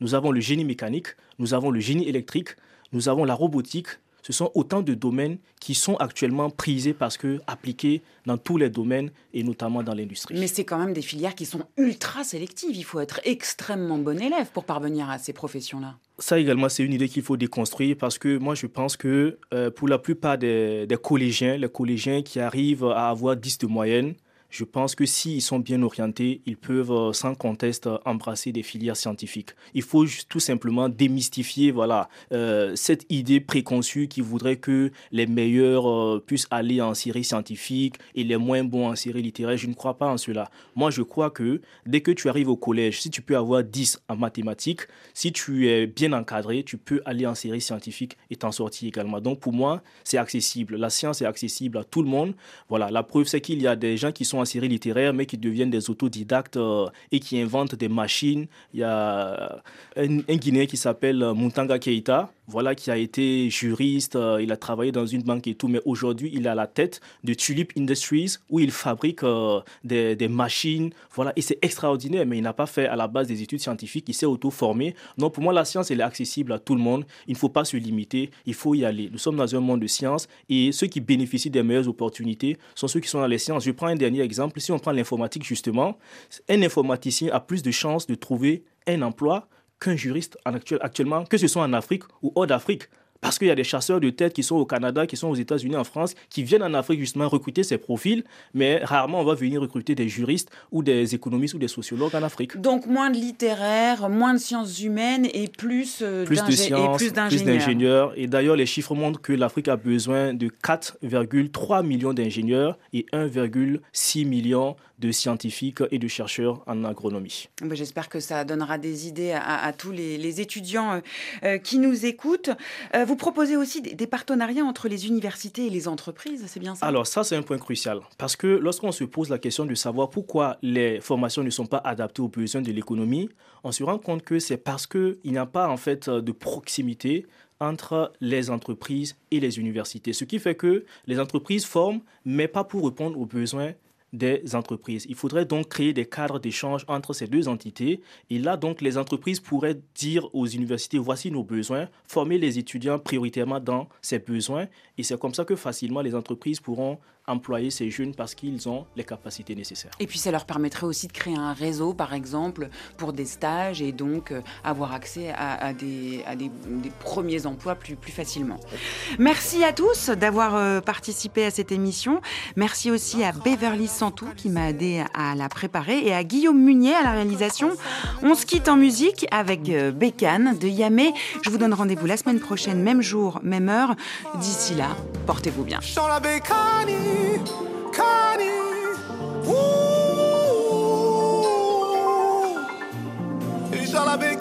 Nous avons le génie mécanique, nous avons le génie électrique, nous avons la robotique, ce sont autant de domaines qui sont actuellement prisés parce que appliqués dans tous les domaines et notamment dans l'industrie. Mais c'est quand même des filières qui sont ultra sélectives. Il faut être extrêmement bon élève pour parvenir à ces professions-là. Ça également, c'est une idée qu'il faut déconstruire parce que moi, je pense que euh, pour la plupart des, des collégiens, les collégiens qui arrivent à avoir 10 de moyenne, je pense que s'ils sont bien orientés, ils peuvent euh, sans conteste embrasser des filières scientifiques. Il faut tout simplement démystifier voilà, euh, cette idée préconçue qui voudrait que les meilleurs euh, puissent aller en série scientifique et les moins bons en série littéraire. Je ne crois pas en cela. Moi, je crois que dès que tu arrives au collège, si tu peux avoir 10 en mathématiques, si tu es bien encadré, tu peux aller en série scientifique et t'en sortir également. Donc pour moi, c'est accessible. La science est accessible à tout le monde. Voilà, la preuve, c'est qu'il y a des gens qui sont en série littéraire, mais qui deviennent des autodidactes euh, et qui inventent des machines. Il y a un, un Guinéen qui s'appelle Muntanga Keita, voilà, qui a été juriste, euh, il a travaillé dans une banque et tout, mais aujourd'hui, il est à la tête de Tulip Industries, où il fabrique euh, des, machines, voilà, et c'est extraordinaire, mais il n'a pas fait à la base des études scientifiques, il s'est auto-formé. Donc, pour moi, la science, elle est accessible à tout le monde, il ne faut pas se limiter, il faut y aller. Nous sommes dans un monde de science, et ceux qui bénéficient des meilleures opportunités sont ceux qui sont dans les sciences. Je prends un dernier exemple, si on prend l'informatique, justement, un informaticien a plus de chances de trouver un emploi qu'un juriste en actuel, actuellement, que ce soit en Afrique ou hors d'Afrique. Parce qu'il y a des chasseurs de tête qui sont au Canada, qui sont aux États-Unis, en France, qui viennent en Afrique justement recruter ces profils, mais rarement on va venir recruter des juristes ou des économistes ou des sociologues en Afrique. Donc moins de littéraire, moins de sciences humaines et plus, euh, plus de sciences, plus d'ingénieurs. Et d'ailleurs, les chiffres montrent que l'Afrique a besoin de 4,3 millions d'ingénieurs et 1,6 million de scientifiques et de chercheurs en agronomie. J'espère que ça donnera des idées à, tous les, étudiants euh, euh, qui nous écoutent. Euh, vous proposez aussi des, partenariats entre les universités et les entreprises, c'est bien ça? Alors ça, c'est un point crucial. Parce que lorsqu'on se pose la question de savoir pourquoi les formations ne sont pas adaptées aux besoins de l'économie, on se rend compte que c'est parce qu'il n'y a pas en fait de proximité entre les entreprises et les universités. Ce qui fait que les entreprises forment, mais pas pour répondre aux besoins des entreprises. Il faudrait donc créer des cadres d'échange entre ces deux entités. Et là, donc, les entreprises pourraient dire aux universités, voici nos besoins, former les étudiants prioritairement dans ces besoins. Et c'est comme ça que facilement les entreprises pourront employer ces jeunes parce qu'ils ont les capacités nécessaires. Et puis ça leur permettrait aussi de créer un réseau, par exemple, pour des stages et donc euh, avoir accès à, des, à des, premiers emplois plus, plus facilement. Merci à tous d'avoir euh, participé à cette émission. Merci aussi à Beverly Santou qui m'a aidé à la préparer et à Guillaume Munier à la réalisation. On se quitte en musique avec euh, Bécane de Yamé. Je vous donne rendez-vous la semaine prochaine, même jour, même heure. D'ici là, portez-vous bien. Connie. Ooh. It's all have been